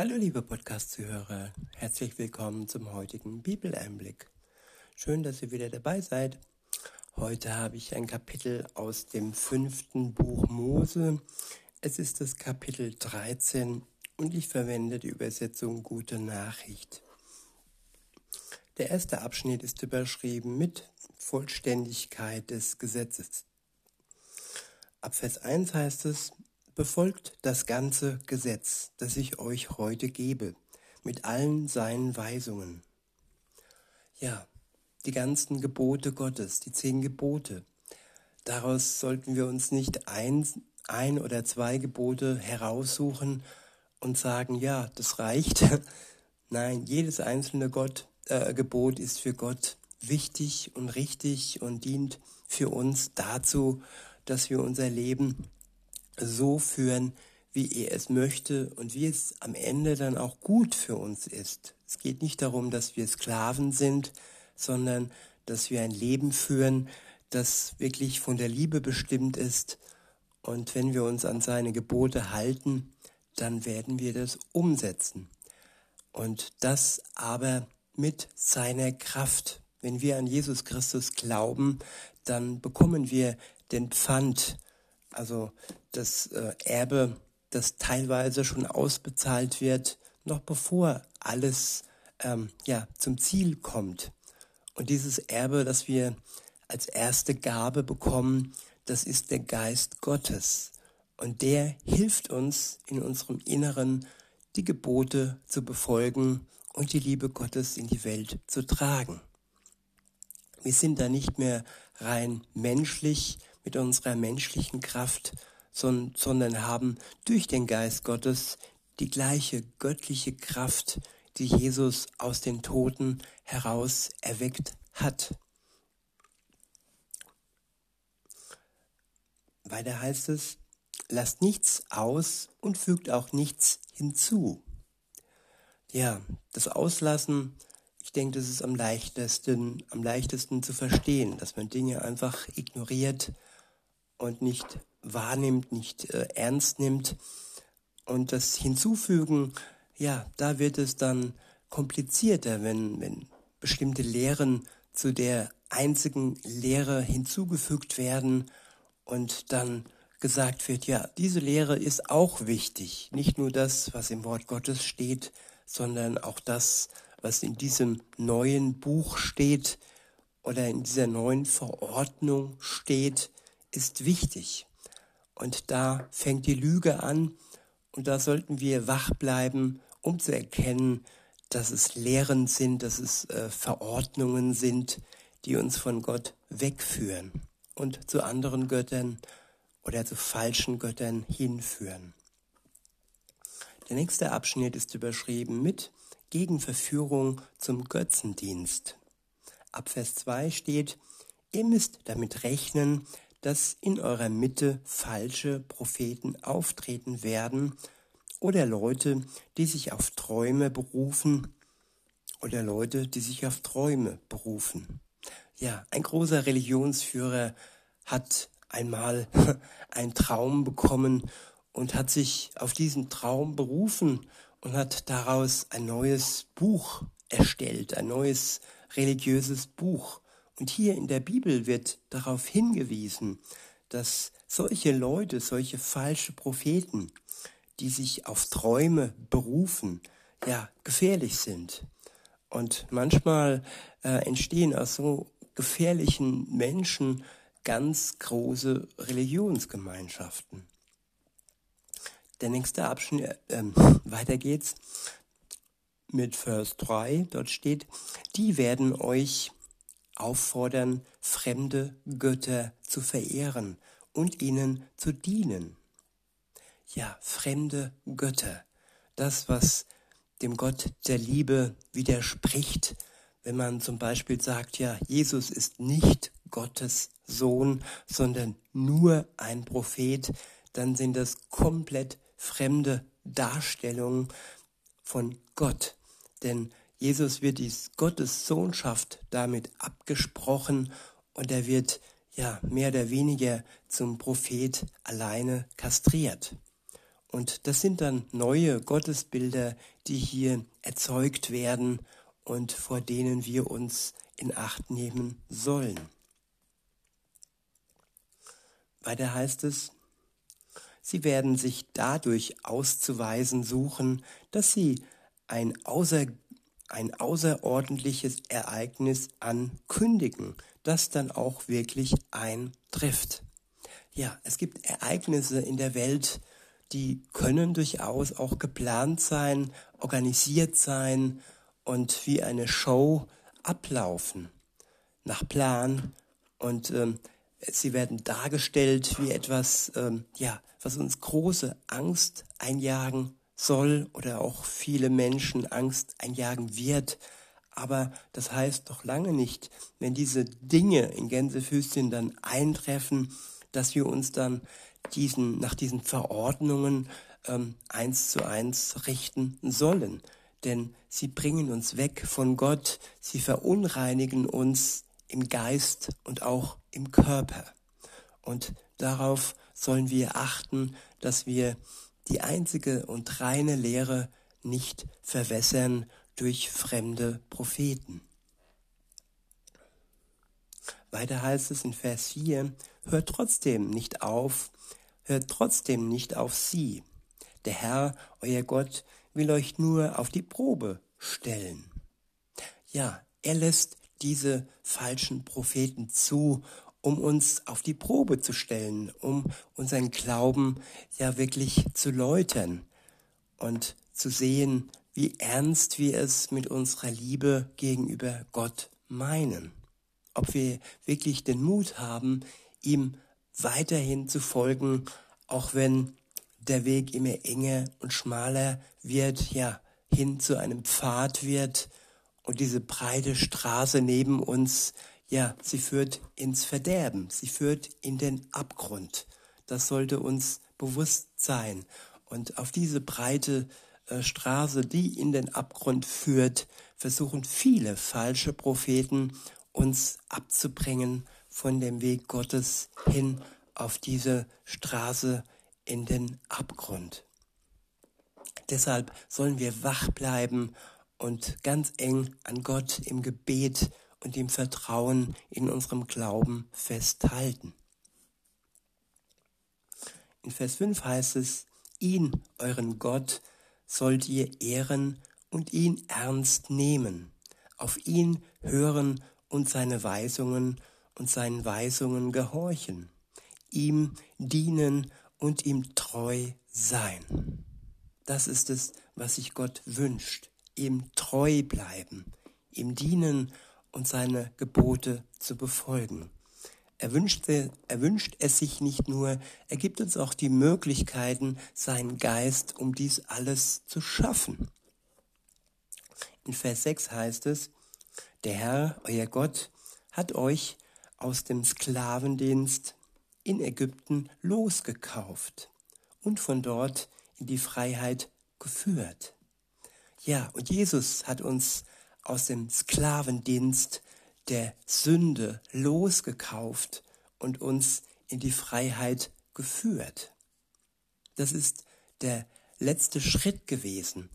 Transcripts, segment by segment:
Hallo liebe Podcast-Zuhörer, herzlich willkommen zum heutigen Bibeleinblick. Schön, dass ihr wieder dabei seid. Heute habe ich ein Kapitel aus dem fünften Buch Mose. Es ist das Kapitel 13 und ich verwende die Übersetzung Gute Nachricht. Der erste Abschnitt ist überschrieben mit Vollständigkeit des Gesetzes. Ab Vers 1 heißt es, Befolgt das ganze Gesetz, das ich euch heute gebe, mit allen seinen Weisungen. Ja, die ganzen Gebote Gottes, die zehn Gebote. Daraus sollten wir uns nicht ein, ein oder zwei Gebote heraussuchen und sagen, ja, das reicht. Nein, jedes einzelne Gott, äh, Gebot ist für Gott wichtig und richtig und dient für uns dazu, dass wir unser Leben so führen, wie er es möchte und wie es am Ende dann auch gut für uns ist. Es geht nicht darum, dass wir Sklaven sind, sondern dass wir ein Leben führen, das wirklich von der Liebe bestimmt ist. Und wenn wir uns an seine Gebote halten, dann werden wir das umsetzen. Und das aber mit seiner Kraft. Wenn wir an Jesus Christus glauben, dann bekommen wir den Pfand also das äh, Erbe, das teilweise schon ausbezahlt wird, noch bevor alles ähm, ja, zum Ziel kommt. Und dieses Erbe, das wir als erste Gabe bekommen, das ist der Geist Gottes. Und der hilft uns in unserem Inneren, die Gebote zu befolgen und die Liebe Gottes in die Welt zu tragen. Wir sind da nicht mehr rein menschlich, mit unserer menschlichen Kraft, sondern haben durch den Geist Gottes die gleiche göttliche Kraft, die Jesus aus den Toten heraus erweckt hat. Weiter heißt es, lasst nichts aus und fügt auch nichts hinzu. Ja, das Auslassen ich denke, das ist am leichtesten, am leichtesten zu verstehen, dass man Dinge einfach ignoriert und nicht wahrnimmt, nicht äh, ernst nimmt. Und das Hinzufügen, ja, da wird es dann komplizierter, wenn, wenn bestimmte Lehren zu der einzigen Lehre hinzugefügt werden und dann gesagt wird, ja, diese Lehre ist auch wichtig. Nicht nur das, was im Wort Gottes steht, sondern auch das, was in diesem neuen Buch steht oder in dieser neuen Verordnung steht, ist wichtig. Und da fängt die Lüge an und da sollten wir wach bleiben, um zu erkennen, dass es Lehren sind, dass es äh, Verordnungen sind, die uns von Gott wegführen und zu anderen Göttern oder zu falschen Göttern hinführen. Der nächste Abschnitt ist überschrieben mit gegen Verführung zum Götzendienst. Ab Vers 2 steht, ihr müsst damit rechnen, dass in eurer Mitte falsche Propheten auftreten werden oder Leute, die sich auf Träume berufen oder Leute, die sich auf Träume berufen. Ja, ein großer Religionsführer hat einmal einen Traum bekommen und hat sich auf diesen Traum berufen und hat daraus ein neues Buch erstellt, ein neues religiöses Buch. Und hier in der Bibel wird darauf hingewiesen, dass solche Leute, solche falsche Propheten, die sich auf Träume berufen, ja, gefährlich sind. Und manchmal äh, entstehen aus so gefährlichen Menschen ganz große Religionsgemeinschaften. Der nächste Abschnitt, äh, weiter geht's mit Vers 3. Dort steht, die werden euch auffordern, fremde Götter zu verehren und ihnen zu dienen. Ja, fremde Götter. Das, was dem Gott der Liebe widerspricht, wenn man zum Beispiel sagt, ja, Jesus ist nicht Gottes Sohn, sondern nur ein Prophet, dann sind das komplett fremde Darstellung von Gott. Denn Jesus wird die Gottes Sohnschaft damit abgesprochen und er wird ja mehr oder weniger zum Prophet alleine kastriert. Und das sind dann neue Gottesbilder, die hier erzeugt werden und vor denen wir uns in Acht nehmen sollen. Weiter heißt es, sie werden sich dadurch auszuweisen suchen, dass sie ein, außer, ein außerordentliches Ereignis ankündigen, das dann auch wirklich eintrifft. Ja, es gibt Ereignisse in der Welt, die können durchaus auch geplant sein, organisiert sein und wie eine Show ablaufen. Nach Plan. Und ähm, sie werden dargestellt wie etwas, ähm, ja, was uns große Angst einjagen soll oder auch viele Menschen Angst einjagen wird. Aber das heißt doch lange nicht, wenn diese Dinge in Gänsefüßchen dann eintreffen, dass wir uns dann diesen, nach diesen Verordnungen ähm, eins zu eins richten sollen. Denn sie bringen uns weg von Gott, sie verunreinigen uns im Geist und auch im Körper. Und darauf sollen wir achten, dass wir die einzige und reine Lehre nicht verwässern durch fremde Propheten. Weiter heißt es in Vers 4, hört trotzdem nicht auf, hört trotzdem nicht auf sie. Der Herr, euer Gott, will euch nur auf die Probe stellen. Ja, er lässt diese falschen Propheten zu, um uns auf die Probe zu stellen, um unseren Glauben ja wirklich zu läutern und zu sehen, wie ernst wir es mit unserer Liebe gegenüber Gott meinen. Ob wir wirklich den Mut haben, ihm weiterhin zu folgen, auch wenn der Weg immer enger und schmaler wird, ja, hin zu einem Pfad wird und diese breite Straße neben uns, ja, sie führt ins Verderben, sie führt in den Abgrund. Das sollte uns bewusst sein. Und auf diese breite äh, Straße, die in den Abgrund führt, versuchen viele falsche Propheten uns abzubringen von dem Weg Gottes hin auf diese Straße in den Abgrund. Deshalb sollen wir wach bleiben und ganz eng an Gott im Gebet und im Vertrauen in unserem Glauben festhalten. In Vers 5 heißt es, ihn, euren Gott, sollt ihr ehren und ihn ernst nehmen, auf ihn hören und seine Weisungen und seinen Weisungen gehorchen, ihm dienen und ihm treu sein. Das ist es, was sich Gott wünscht, ihm treu bleiben, ihm dienen und seine Gebote zu befolgen. Er wünscht, er wünscht es sich nicht nur, er gibt uns auch die Möglichkeiten, seinen Geist, um dies alles zu schaffen. In Vers 6 heißt es, der Herr, euer Gott, hat euch aus dem Sklavendienst in Ägypten losgekauft und von dort in die Freiheit geführt. Ja, und Jesus hat uns aus dem Sklavendienst der Sünde losgekauft und uns in die Freiheit geführt. Das ist der letzte Schritt gewesen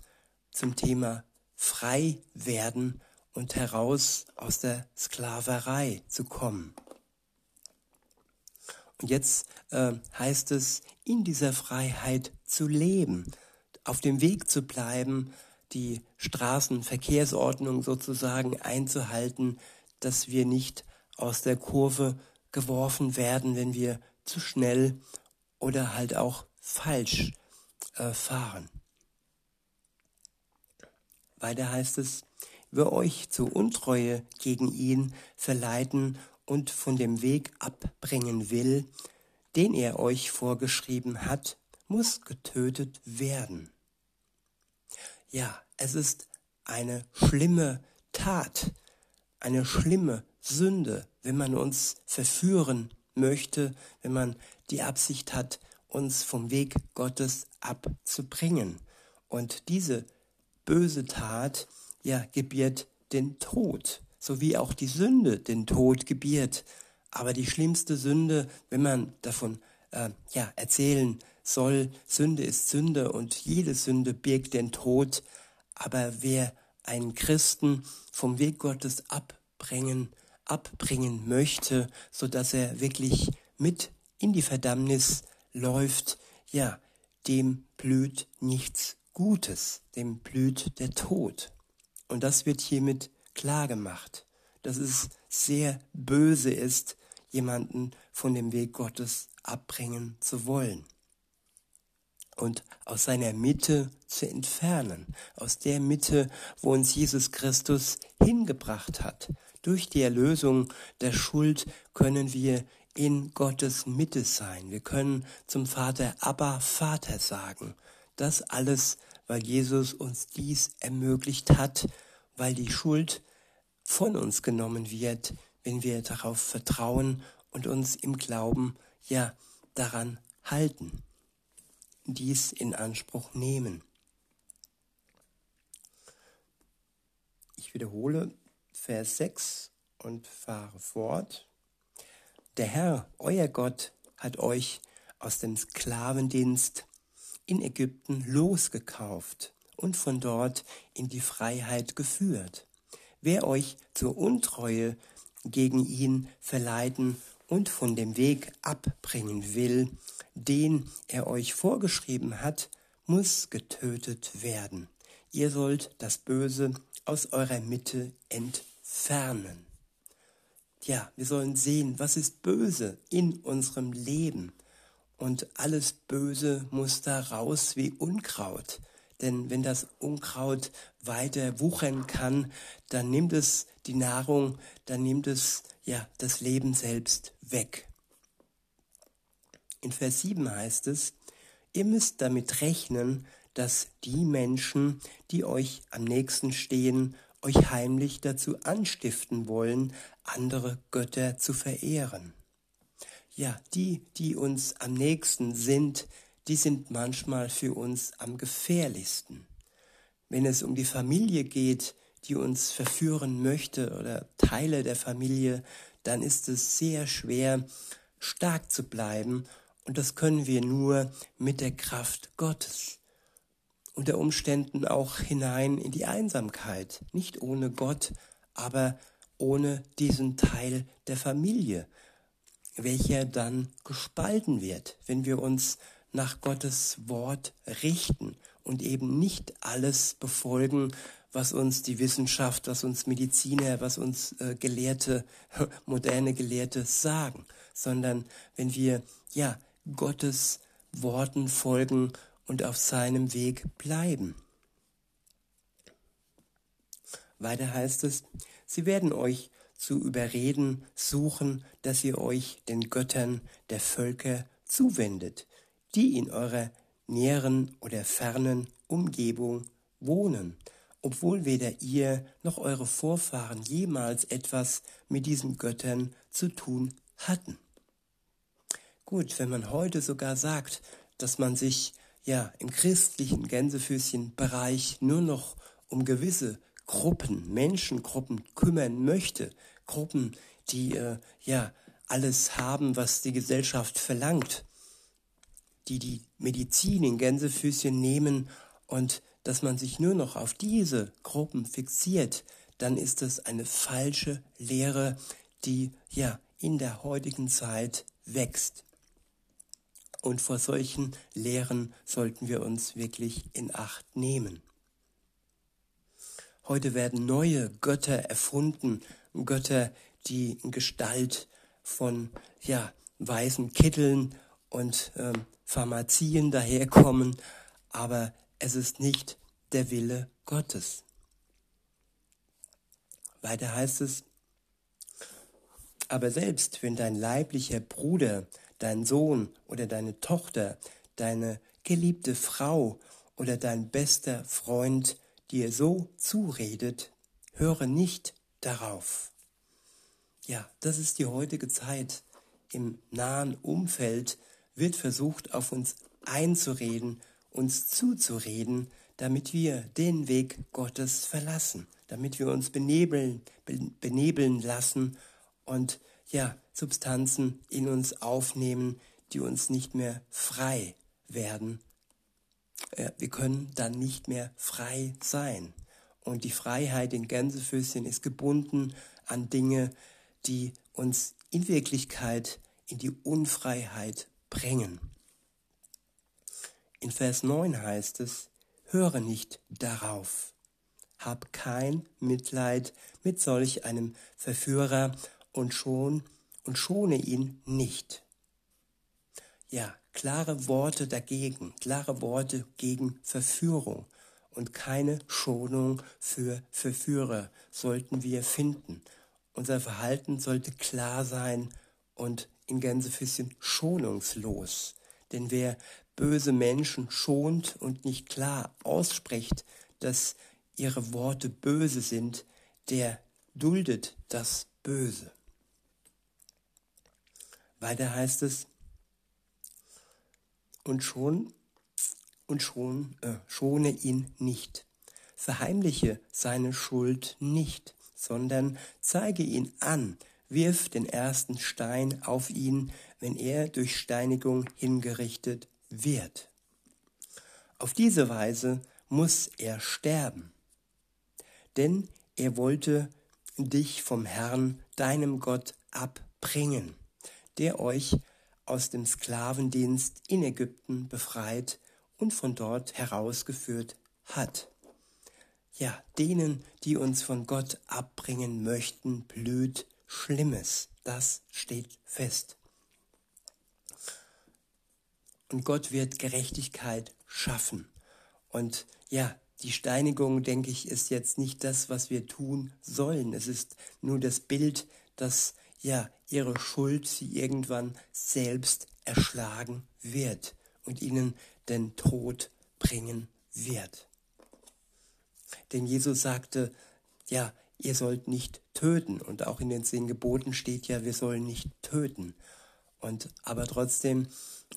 zum Thema frei werden und heraus aus der Sklaverei zu kommen. Und jetzt äh, heißt es, in dieser Freiheit zu leben, auf dem Weg zu bleiben, die Straßenverkehrsordnung sozusagen einzuhalten, dass wir nicht aus der Kurve geworfen werden, wenn wir zu schnell oder halt auch falsch äh, fahren. Weiter heißt es, wer euch zu Untreue gegen ihn verleiten und von dem Weg abbringen will, den er euch vorgeschrieben hat, muss getötet werden. Ja, es ist eine schlimme Tat, eine schlimme Sünde, wenn man uns verführen möchte, wenn man die Absicht hat, uns vom Weg Gottes abzubringen. Und diese böse Tat, ja, gebiert den Tod so wie auch die Sünde den Tod gebiert. Aber die schlimmste Sünde, wenn man davon äh, ja, erzählen soll, Sünde ist Sünde und jede Sünde birgt den Tod. Aber wer einen Christen vom Weg Gottes abbringen, abbringen möchte, so dass er wirklich mit in die Verdammnis läuft, ja, dem blüht nichts Gutes, dem blüht der Tod. Und das wird hiermit klar gemacht, dass es sehr böse ist, jemanden von dem Weg Gottes abbringen zu wollen und aus seiner Mitte zu entfernen, aus der Mitte, wo uns Jesus Christus hingebracht hat. Durch die Erlösung der Schuld können wir in Gottes Mitte sein. Wir können zum Vater Abba Vater sagen. Das alles, weil Jesus uns dies ermöglicht hat, weil die Schuld von uns genommen wird, wenn wir darauf vertrauen und uns im Glauben ja daran halten dies in Anspruch nehmen. Ich wiederhole Vers 6 und fahre fort. Der Herr, euer Gott, hat euch aus dem Sklavendienst in Ägypten losgekauft und von dort in die Freiheit geführt. Wer euch zur Untreue gegen ihn verleiten und von dem Weg abbringen will, den er euch vorgeschrieben hat, muss getötet werden. Ihr sollt das Böse aus eurer Mitte entfernen. Ja, wir sollen sehen, was ist böse in unserem Leben. Und alles Böse muss da raus wie Unkraut. Denn wenn das Unkraut weiter wuchern kann, dann nimmt es die Nahrung, dann nimmt es ja das Leben selbst weg. In Vers 7 heißt es, ihr müsst damit rechnen, dass die Menschen, die euch am nächsten stehen, euch heimlich dazu anstiften wollen, andere Götter zu verehren. Ja, die, die uns am nächsten sind, die sind manchmal für uns am gefährlichsten. Wenn es um die Familie geht, die uns verführen möchte oder Teile der Familie, dann ist es sehr schwer, stark zu bleiben. Und das können wir nur mit der Kraft Gottes. Unter Umständen auch hinein in die Einsamkeit. Nicht ohne Gott, aber ohne diesen Teil der Familie, welcher dann gespalten wird, wenn wir uns nach Gottes Wort richten und eben nicht alles befolgen, was uns die Wissenschaft, was uns Mediziner, was uns äh, Gelehrte, moderne Gelehrte sagen, sondern wenn wir ja Gottes Worten folgen und auf seinem Weg bleiben. Weiter heißt es, sie werden euch zu überreden suchen, dass ihr euch den Göttern der Völker zuwendet, die in eurer näheren oder fernen Umgebung wohnen, obwohl weder ihr noch eure Vorfahren jemals etwas mit diesen Göttern zu tun hatten. Gut, wenn man heute sogar sagt, dass man sich ja im christlichen Gänsefüßchenbereich nur noch um gewisse Gruppen, Menschengruppen kümmern möchte, Gruppen, die äh, ja alles haben, was die Gesellschaft verlangt, die die Medizin in Gänsefüßchen nehmen und dass man sich nur noch auf diese Gruppen fixiert, dann ist es eine falsche Lehre, die ja in der heutigen Zeit wächst. Und vor solchen Lehren sollten wir uns wirklich in Acht nehmen. Heute werden neue Götter erfunden, Götter, die in Gestalt von ja, weißen Kitteln und ähm, Pharmazien daherkommen, aber es ist nicht der Wille Gottes. Weiter heißt es, aber selbst wenn dein leiblicher Bruder, dein Sohn oder deine Tochter, deine geliebte Frau oder dein bester Freund dir so zuredet, höre nicht darauf. Ja, das ist die heutige Zeit. Im nahen Umfeld wird versucht, auf uns einzureden, uns zuzureden, damit wir den Weg Gottes verlassen, damit wir uns benebeln, benebeln lassen und ja, Substanzen in uns aufnehmen, die uns nicht mehr frei werden, äh, wir können dann nicht mehr frei sein. Und die Freiheit in Gänsefüßchen ist gebunden an Dinge, die uns in Wirklichkeit in die Unfreiheit bringen. In Vers 9 heißt es, höre nicht darauf, hab kein Mitleid mit solch einem Verführer und schon und schone ihn nicht. Ja, klare Worte dagegen, klare Worte gegen Verführung und keine Schonung für Verführer sollten wir finden. Unser Verhalten sollte klar sein und in Gänsefüßchen schonungslos. Denn wer böse Menschen schont und nicht klar ausspricht, dass ihre Worte böse sind, der duldet das Böse. Weiter heißt es, und schon, und schon, äh, schone ihn nicht. Verheimliche seine Schuld nicht, sondern zeige ihn an, wirf den ersten Stein auf ihn, wenn er durch Steinigung hingerichtet wird. Auf diese Weise muss er sterben, denn er wollte dich vom Herrn, deinem Gott, abbringen, der euch aus dem Sklavendienst in Ägypten befreit und von dort herausgeführt hat. Ja, denen, die uns von Gott abbringen möchten, blüht Schlimmes. Das steht fest. Und Gott wird Gerechtigkeit schaffen. Und ja, die Steinigung, denke ich, ist jetzt nicht das, was wir tun sollen. Es ist nur das Bild, dass ja ihre Schuld sie irgendwann selbst erschlagen wird und ihnen den Tod bringen wird. Denn Jesus sagte, ja, ihr sollt nicht töten. Und auch in den zehn Geboten steht ja, wir sollen nicht töten. Und aber trotzdem,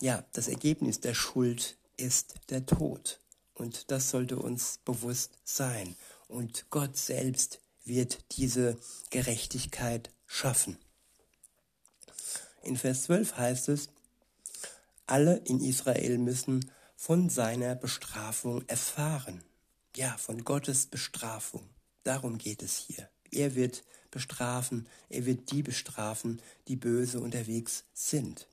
ja, das Ergebnis der Schuld ist der Tod. Und das sollte uns bewusst sein. Und Gott selbst wird diese Gerechtigkeit schaffen. In Vers 12 heißt es, alle in Israel müssen von seiner Bestrafung erfahren. Ja, von Gottes Bestrafung. Darum geht es hier. Er wird bestrafen, er wird die bestrafen, die böse unterwegs sind.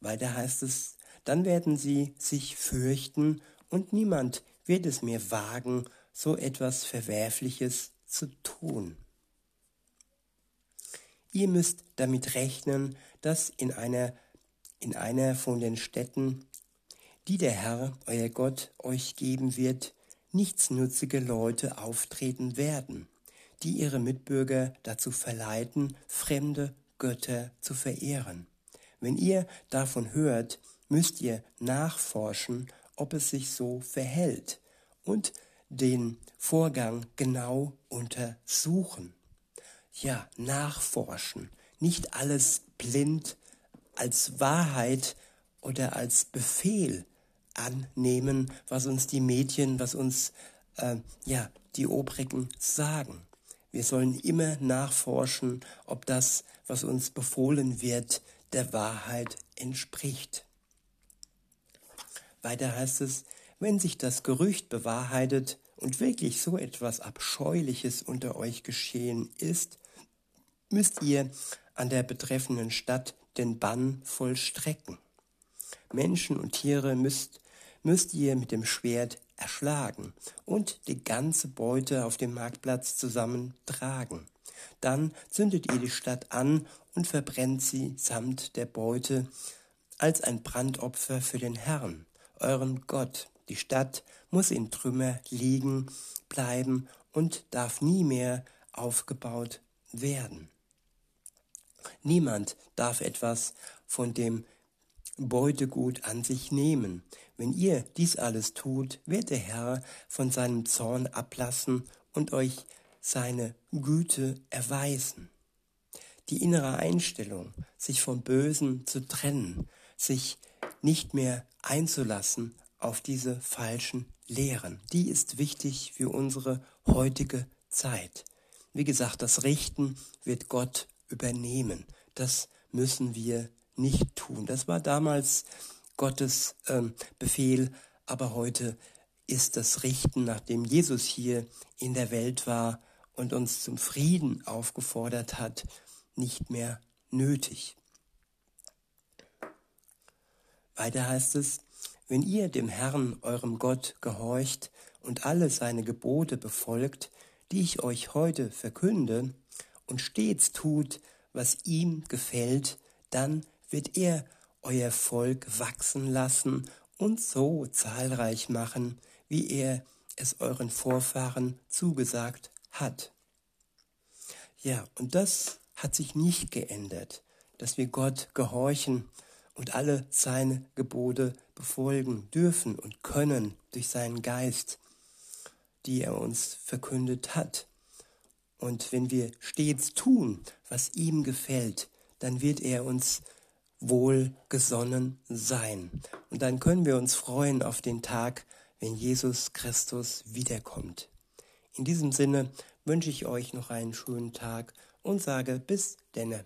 Weiter heißt es, dann werden sie sich fürchten und niemand wird es mehr wagen, so etwas Verwerfliches zu tun. Ihr müsst damit rechnen, dass in einer, in einer von den Städten, die der Herr, euer Gott, euch geben wird, nichtsnutzige Leute auftreten werden, die ihre Mitbürger dazu verleiten, fremde Götter zu verehren. Wenn ihr davon hört, müsst ihr nachforschen, ob es sich so verhält und den Vorgang genau untersuchen ja, nachforschen, nicht alles blind als Wahrheit oder als Befehl annehmen, was uns die Medien, was uns äh, ja die Obrigen sagen. Wir sollen immer nachforschen, ob das, was uns befohlen wird, der Wahrheit entspricht. Weiter heißt es, wenn sich das Gerücht bewahrheitet und wirklich so etwas Abscheuliches unter euch geschehen ist, müsst ihr an der betreffenden Stadt den Bann vollstrecken. Menschen und Tiere müsst, müsst ihr mit dem Schwert erschlagen und die ganze Beute auf dem Marktplatz zusammentragen. Dann zündet ihr die Stadt an und verbrennt sie samt der Beute als ein Brandopfer für den Herrn, euren Gott. Die Stadt muss in Trümmer liegen bleiben und darf nie mehr aufgebaut werden. Niemand darf etwas von dem Beutegut an sich nehmen. Wenn ihr dies alles tut, wird der Herr von seinem Zorn ablassen und euch seine Güte erweisen. Die innere Einstellung, sich vom Bösen zu trennen, sich nicht mehr einzulassen auf diese falschen Lehren, die ist wichtig für unsere heutige Zeit. Wie gesagt, das Richten wird Gott übernehmen. Das müssen wir nicht tun. Das war damals Gottes ähm, Befehl, aber heute ist das Richten, nachdem Jesus hier in der Welt war und uns zum Frieden aufgefordert hat, nicht mehr nötig. Weiter heißt es, wenn ihr dem Herrn, eurem Gott, gehorcht und alle seine Gebote befolgt, die ich euch heute verkünde, und stets tut, was ihm gefällt, dann wird er euer Volk wachsen lassen und so zahlreich machen, wie er es euren Vorfahren zugesagt hat. Ja, und das hat sich nicht geändert, dass wir Gott gehorchen und alle seine Gebote befolgen dürfen und können durch seinen Geist, die er uns verkündet hat. Und wenn wir stets tun, was ihm gefällt, dann wird er uns wohlgesonnen sein. Und dann können wir uns freuen auf den Tag, wenn Jesus Christus wiederkommt. In diesem Sinne wünsche ich euch noch einen schönen Tag und sage bis denne.